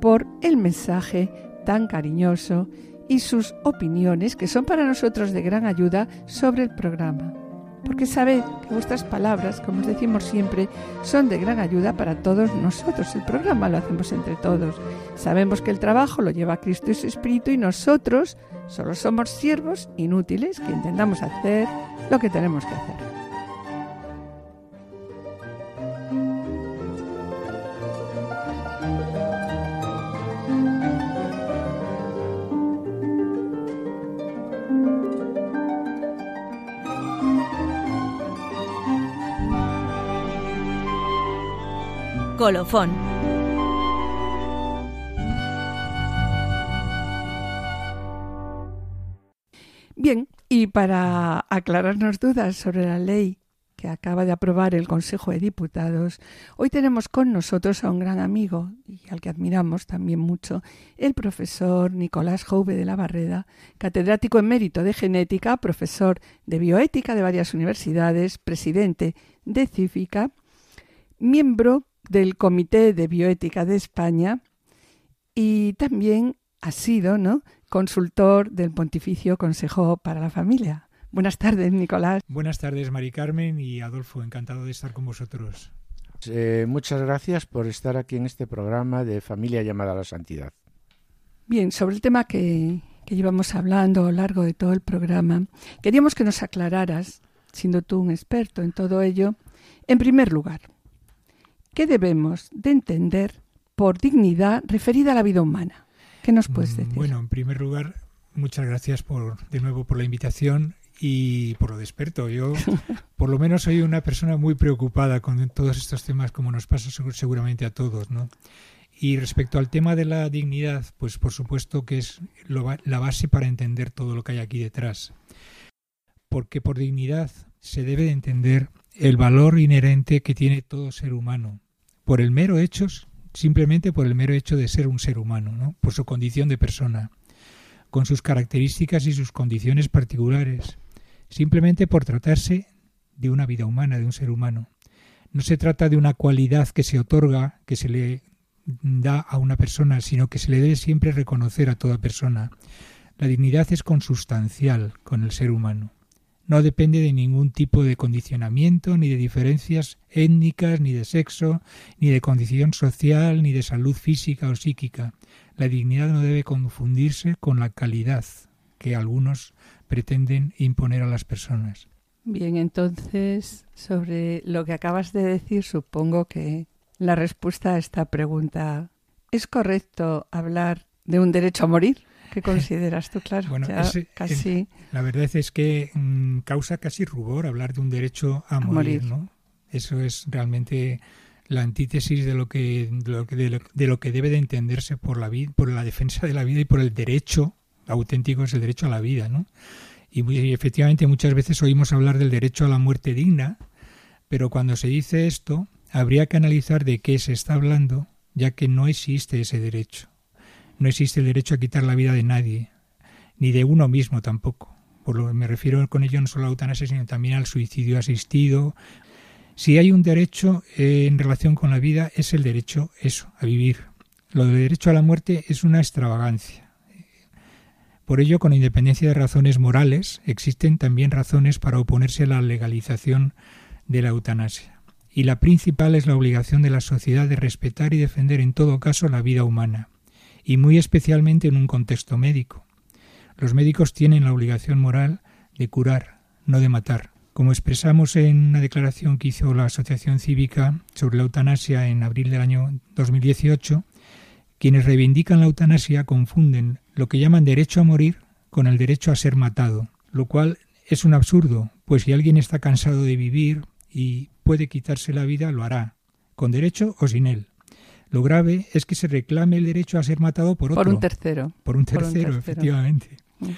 por el mensaje tan cariñoso y sus opiniones que son para nosotros de gran ayuda sobre el programa porque sabed que vuestras palabras, como os decimos siempre, son de gran ayuda para todos nosotros. El programa lo hacemos entre todos. Sabemos que el trabajo lo lleva Cristo y su Espíritu y nosotros solo somos siervos inútiles que intentamos hacer lo que tenemos que hacer. Colofón. Bien, y para aclararnos dudas sobre la ley que acaba de aprobar el Consejo de Diputados, hoy tenemos con nosotros a un gran amigo y al que admiramos también mucho, el profesor Nicolás Jouve de la Barreda, catedrático en mérito de genética, profesor de bioética de varias universidades, presidente de CIFICA, miembro del Comité de Bioética de España y también ha sido ¿no? consultor del Pontificio Consejo para la Familia. Buenas tardes, Nicolás. Buenas tardes, Mari Carmen y Adolfo. Encantado de estar con vosotros. Eh, muchas gracias por estar aquí en este programa de Familia llamada a la Santidad. Bien, sobre el tema que, que llevamos hablando a lo largo de todo el programa, queríamos que nos aclararas, siendo tú un experto en todo ello, en primer lugar, ¿qué debemos de entender por dignidad referida a la vida humana? ¿Qué nos puedes decir? Bueno, en primer lugar, muchas gracias por de nuevo por la invitación y por lo de experto. Yo, por lo menos, soy una persona muy preocupada con todos estos temas, como nos pasa seguramente a todos, ¿no? Y respecto al tema de la dignidad, pues por supuesto que es lo, la base para entender todo lo que hay aquí detrás. Porque por dignidad se debe de entender el valor inherente que tiene todo ser humano, por el mero hecho simplemente por el mero hecho de ser un ser humano, ¿no? por su condición de persona, con sus características y sus condiciones particulares, simplemente por tratarse de una vida humana, de un ser humano. No se trata de una cualidad que se otorga, que se le da a una persona, sino que se le debe siempre reconocer a toda persona. La dignidad es consustancial con el ser humano no depende de ningún tipo de condicionamiento, ni de diferencias étnicas, ni de sexo, ni de condición social, ni de salud física o psíquica. La dignidad no debe confundirse con la calidad que algunos pretenden imponer a las personas. Bien, entonces, sobre lo que acabas de decir, supongo que la respuesta a esta pregunta, ¿es correcto hablar de un derecho a morir? ¿Qué consideras tú? Claro, bueno, casi... la verdad es que mm, causa casi rubor hablar de un derecho a, morir, ¿no? Eso es realmente la antítesis de lo que de lo que, de lo, que debe de entenderse por la vida, por la defensa de la vida y por el derecho auténtico es el derecho a la vida, ¿no? Y, y efectivamente muchas veces oímos hablar del derecho a la muerte digna, pero cuando se dice esto habría que analizar de qué se está hablando, ya que no existe ese derecho. No existe el derecho a quitar la vida de nadie, ni de uno mismo tampoco. Por lo que me refiero con ello no solo a la eutanasia, sino también al suicidio asistido. Si hay un derecho eh, en relación con la vida, es el derecho, eso, a vivir. Lo del derecho a la muerte es una extravagancia. Por ello, con independencia de razones morales, existen también razones para oponerse a la legalización de la eutanasia. Y la principal es la obligación de la sociedad de respetar y defender en todo caso la vida humana y muy especialmente en un contexto médico. Los médicos tienen la obligación moral de curar, no de matar. Como expresamos en una declaración que hizo la Asociación Cívica sobre la eutanasia en abril del año 2018, quienes reivindican la eutanasia confunden lo que llaman derecho a morir con el derecho a ser matado, lo cual es un absurdo, pues si alguien está cansado de vivir y puede quitarse la vida, lo hará, con derecho o sin él. Lo grave es que se reclame el derecho a ser matado por otro. Por un tercero. Por un tercero, efectivamente. Mm.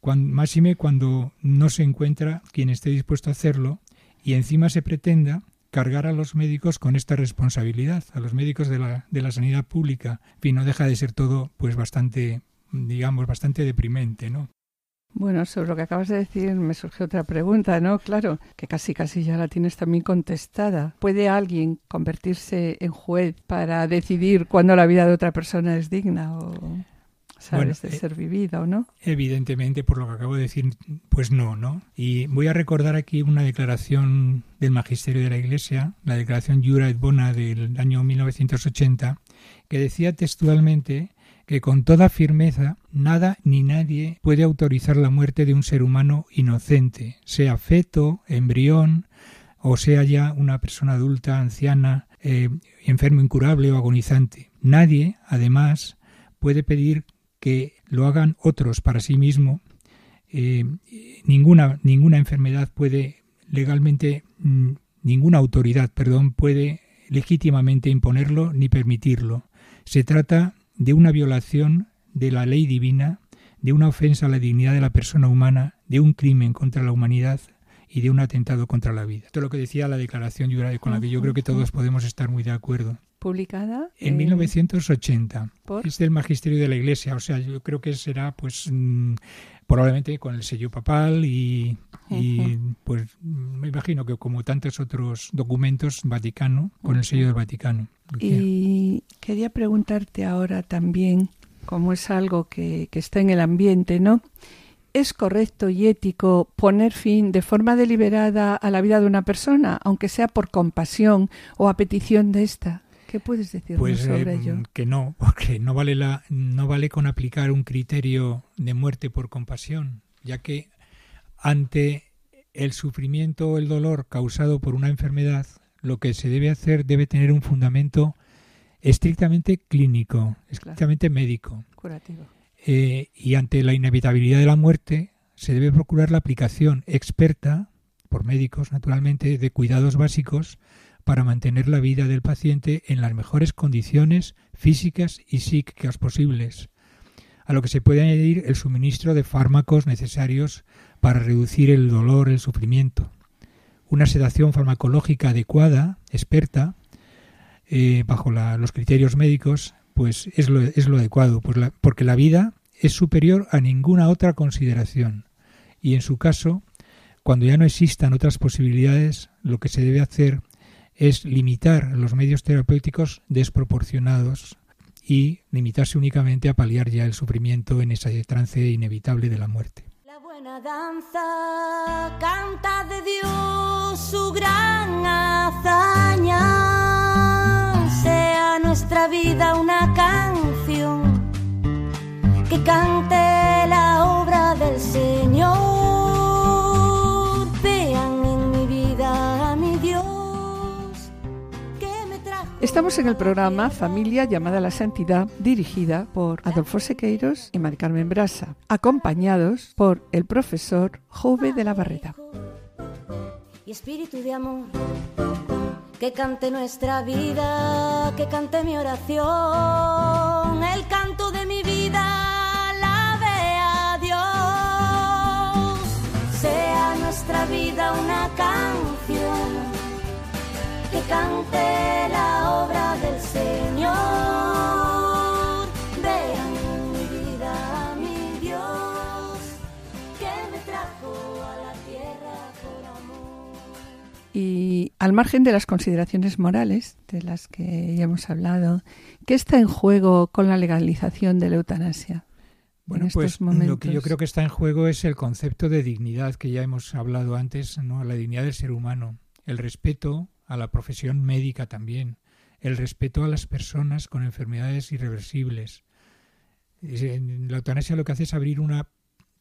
Cuando, máxime cuando no se encuentra quien esté dispuesto a hacerlo y encima se pretenda cargar a los médicos con esta responsabilidad, a los médicos de la, de la sanidad pública. En fin, no deja de ser todo pues bastante, digamos, bastante deprimente, ¿no? Bueno, sobre lo que acabas de decir me surge otra pregunta, ¿no? Claro, que casi casi ya la tienes también contestada. ¿Puede alguien convertirse en juez para decidir cuándo la vida de otra persona es digna o sabes de eh, ser vivida o no? Evidentemente, por lo que acabo de decir, pues no, ¿no? Y voy a recordar aquí una declaración del magisterio de la Iglesia, la declaración Jura et Bona del año 1980, que decía textualmente que con toda firmeza nada ni nadie puede autorizar la muerte de un ser humano inocente, sea feto, embrión, o sea ya una persona adulta, anciana, eh, enfermo incurable o agonizante. Nadie, además, puede pedir que lo hagan otros para sí mismo. Eh, ninguna, ninguna enfermedad puede legalmente, mm, ninguna autoridad, perdón, puede legítimamente imponerlo ni permitirlo. Se trata de una violación de la ley divina, de una ofensa a la dignidad de la persona humana, de un crimen contra la humanidad y de un atentado contra la vida. Esto es lo que decía la declaración con la que yo creo que todos podemos estar muy de acuerdo. ¿Publicada? En 1980. Es del Magisterio de la Iglesia, o sea, yo creo que será pues mm, probablemente con el sello papal y, pues me imagino que como tantos otros documentos Vaticano, con el sello del Vaticano. Y quería preguntarte ahora también, como es algo que, que está en el ambiente, ¿no? ¿Es correcto y ético poner fin de forma deliberada a la vida de una persona, aunque sea por compasión o a petición de esta? ¿Qué puedes decir pues, sobre eh, ello? Que no, porque no vale la, no vale con aplicar un criterio de muerte por compasión, ya que ante el sufrimiento o el dolor causado por una enfermedad, lo que se debe hacer debe tener un fundamento estrictamente clínico, estrictamente médico. Curativo. Eh, y ante la inevitabilidad de la muerte se debe procurar la aplicación experta, por médicos naturalmente, de cuidados básicos para mantener la vida del paciente en las mejores condiciones físicas y psíquicas posibles, a lo que se puede añadir el suministro de fármacos necesarios para reducir el dolor, el sufrimiento. Una sedación farmacológica adecuada, experta, eh, bajo los criterios médicos, pues es lo, es lo adecuado, pues porque la vida es superior a ninguna otra consideración. Y en su caso, cuando ya no existan otras posibilidades, lo que se debe hacer es limitar los medios terapéuticos desproporcionados y limitarse únicamente a paliar ya el sufrimiento en ese trance inevitable de la muerte. La buena danza canta de Dios su gran hazaña nuestra vida una canción que cante la obra del Señor. Estamos en el programa Familia llamada a la Santidad, dirigida por Adolfo Sequeiros y Mari Carmen Brasa, acompañados por el profesor Jove de la Barrera. Y espíritu de amor que cante nuestra vida, que cante mi oración, el canto de mi vida, alabe a Dios. Sea nuestra vida una canción, que cante la obra del Señor. Y al margen de las consideraciones morales, de las que ya hemos hablado, ¿qué está en juego con la legalización de la eutanasia? Bueno, pues lo que yo creo que está en juego es el concepto de dignidad que ya hemos hablado antes, ¿no? La dignidad del ser humano, el respeto a la profesión médica también, el respeto a las personas con enfermedades irreversibles. La eutanasia lo que hace es abrir una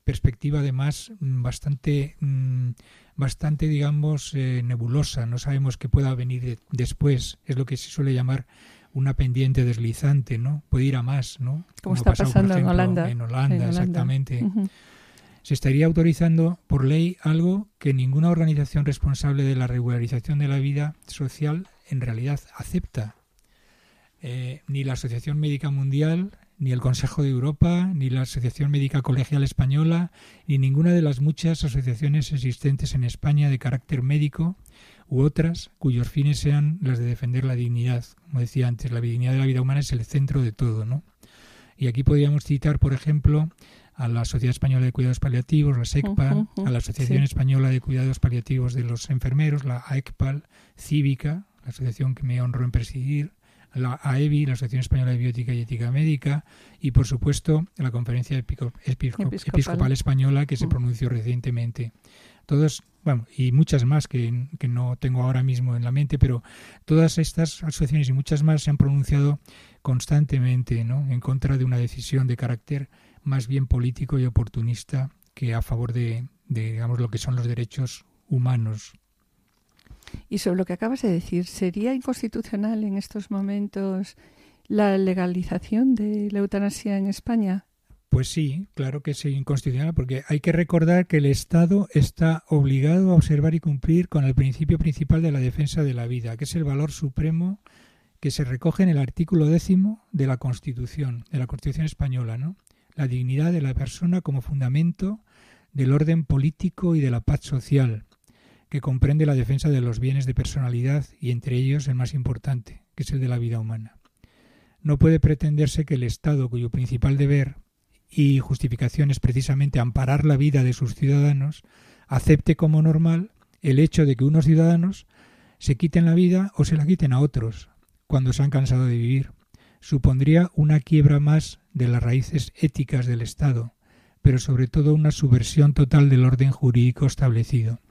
perspectiva además mm, bastante mm, bastante digamos eh, nebulosa. No sabemos qué pueda venir después. Es lo que se suele llamar una pendiente deslizante no puede ir a más no como, está pasando en Holanda. en Holanda, exactamente se estaría autorizando por ley algo que ninguna organización responsable de la regularización de la vida social en realidad acepta eh, ni la Asociación Médica Mundial ni el Consejo de Europa, ni la Asociación Médica Colegial Española, ni ninguna de las muchas asociaciones existentes en España de carácter médico u otras cuyos fines sean las de defender la dignidad. Como decía antes, la dignidad de la vida humana es el centro de todo, ¿no? Y aquí podríamos citar, por ejemplo, a la Sociedad Española de Cuidados Paliativos, la SECPA, a la Asociación Española de Cuidados Paliativos de los Enfermeros, la AECPAL, Cívica, la asociación que me honro en presidir, la AEBI, la Asociación Española de Biótica y Ética Médica, y por supuesto la Conferencia Episcopal. Española que se mm. pronunció recientemente. Todos, bueno, y muchas más que, que, no tengo ahora mismo en la mente, pero todas estas asociaciones y muchas más se han pronunciado constantemente ¿no? en contra de una decisión de carácter más bien político y oportunista que a favor de, de digamos, lo que son los derechos humanos y sobre lo que acabas de decir, ¿sería inconstitucional en estos momentos la legalización de la eutanasia en España? Pues sí, claro que es inconstitucional, porque hay que recordar que el Estado está obligado a observar y cumplir con el principio principal de la defensa de la vida, que es el valor supremo que se recoge en el artículo décimo de la Constitución, de la Constitución española, ¿no? La dignidad de la persona como fundamento del orden político y de la paz social, que comprende la defensa de los bienes de personalidad y entre ellos el más importante, que es el de la vida humana. No puede pretenderse que el Estado, cuyo principal deber y justificación es precisamente amparar la vida de sus ciudadanos, acepte como normal el hecho de que unos ciudadanos se quiten la vida o se la quiten a otros cuando se han cansado de vivir. Supondría una quiebra más de las raíces éticas del Estado, pero sobre todo una subversión total del orden jurídico establecido.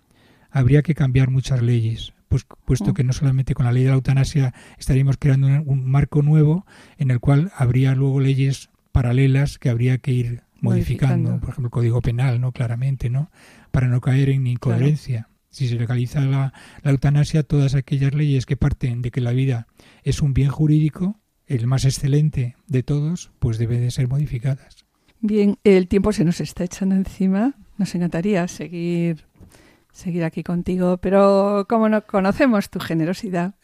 Habría que cambiar muchas leyes, pues, puesto mm. que no solamente con la ley de la eutanasia estaríamos creando un, marco nuevo en el cual habría luego leyes paralelas que habría que ir modificando, por ejemplo el Código Penal, no claramente, ¿no? Para no caer en incoherencia. Si se legaliza la, la eutanasia, todas aquellas leyes que parten de que la vida es un bien jurídico, el más excelente de todos, pues deben de ser modificadas. Bien, el tiempo se nos está echando encima. Nos encantaría seguir seguir aquí contigo, pero como no conocemos tu generosidad,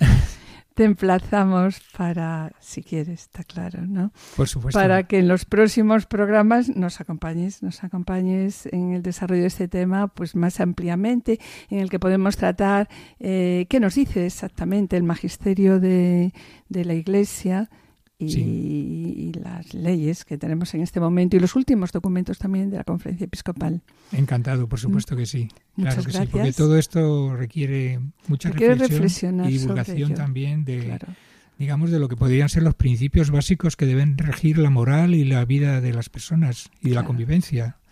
te emplazamos para, si quieres, está claro, ¿no? Por supuesto. Para que en los próximos programas nos acompañes, nos acompañes en el desarrollo de este tema, pues más ampliamente, en el que podemos tratar eh, qué nos dice exactamente el magisterio de, de la Iglesia y, las leyes que tenemos en este momento y los últimos documentos también de la conferencia episcopal. Encantado, por supuesto que sí. Muchas claro gracias. porque todo esto requiere mucha reflexión y divulgación también de, digamos, de lo que podrían ser los principios básicos que deben regir la moral y la vida de las personas y de la convivencia.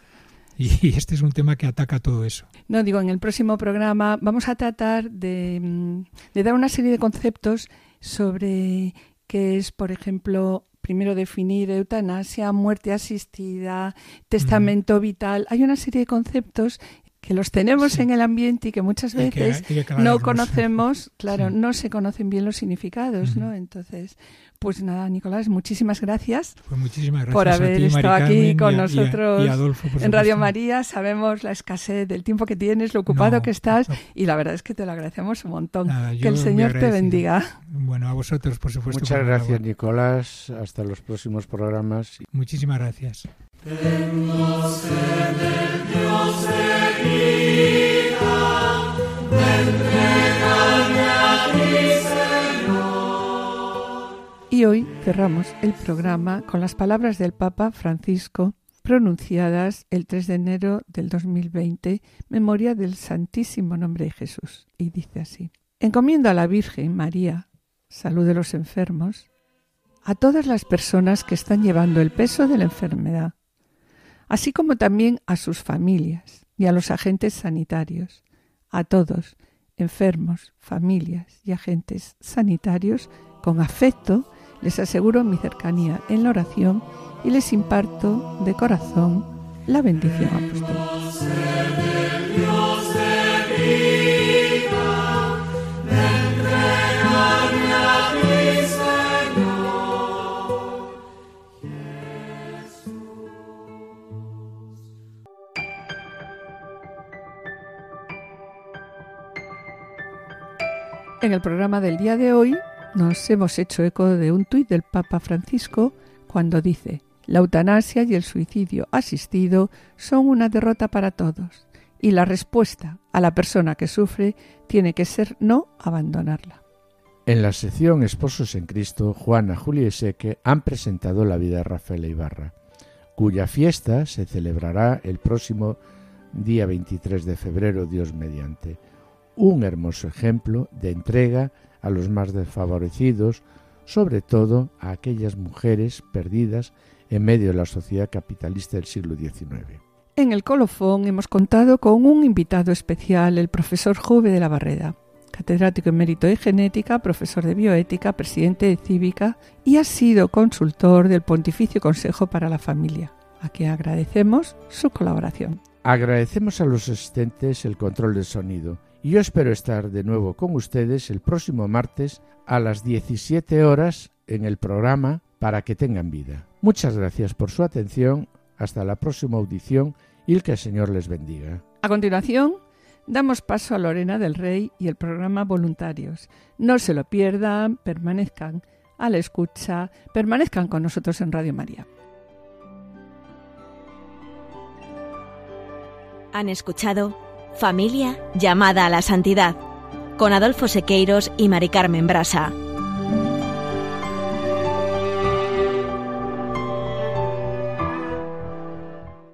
Y este es un tema que ataca todo eso. No, digo, en el próximo programa vamos a tratar de, mm, de dar una serie de conceptos sobre que es, por ejemplo, primero definir eutanasia, muerte asistida, testamento vital. Hay una serie de conceptos que los tenemos en el ambiente y que muchas veces no conocemos, claro, no se conocen bien los significados, ¿no? Entonces, pues nada, Nicolás, muchísimas gracias, pues muchísimas gracias por haber estado aquí con nosotros y en Radio María. Sabemos la escasez del tiempo que tienes, lo ocupado que estás y la verdad es que te lo agradecemos un montón. que el Señor te bendiga. Bueno, a vosotros, por supuesto. Muchas gracias, Nicolás. Hasta los próximos programas. Muchísimas gracias. Y hoy cerramos el programa con las palabras del Papa Francisco pronunciadas el 3 de enero del 2020, memoria del Santísimo Nombre de Jesús. Y dice así, encomiendo a la Virgen María, salud de los enfermos, a todas las personas que están llevando el peso de la enfermedad, así como también a sus familias y a los agentes sanitarios, a todos, enfermos, familias y agentes sanitarios, con afecto les aseguro mi cercanía en la oración y les imparto de corazón la bendición apostólica. En el programa del día de hoy nos hemos hecho eco de un tuit del Papa Francisco cuando dice, la eutanasia y el suicidio asistido son una derrota para todos y la respuesta a la persona que sufre tiene que ser no abandonarla. En la sección Esposos en Cristo, Juana, Julia y Seque han presentado la vida de Rafael Ibarra, cuya fiesta se celebrará el próximo día 23 de febrero, Dios mediante. Un hermoso ejemplo de entrega a los más desfavorecidos, sobre todo a aquellas mujeres perdidas en medio de la sociedad capitalista del siglo XIX. En el colofón hemos contado con un invitado especial, el profesor Jove de la Barreda, catedrático en mérito de genética, profesor de bioética, presidente de Cívica y ha sido consultor del Pontificio Consejo para la Familia, a quien agradecemos su colaboración. Agradecemos a los asistentes el control del sonido y yo espero estar de nuevo con ustedes el próximo martes a las 17 horas en el programa Para que tengan vida. Muchas gracias por su atención, hasta la próxima audición y que el Señor les bendiga. A continuación, damos paso a Lorena del Rey y el programa Voluntarios. No se lo pierdan, permanezcan a la escucha, permanezcan con nosotros en Radio María. Han escuchado Familia llamada a la santidad, con Adolfo Sequeiros y Mari Carmen Brasa.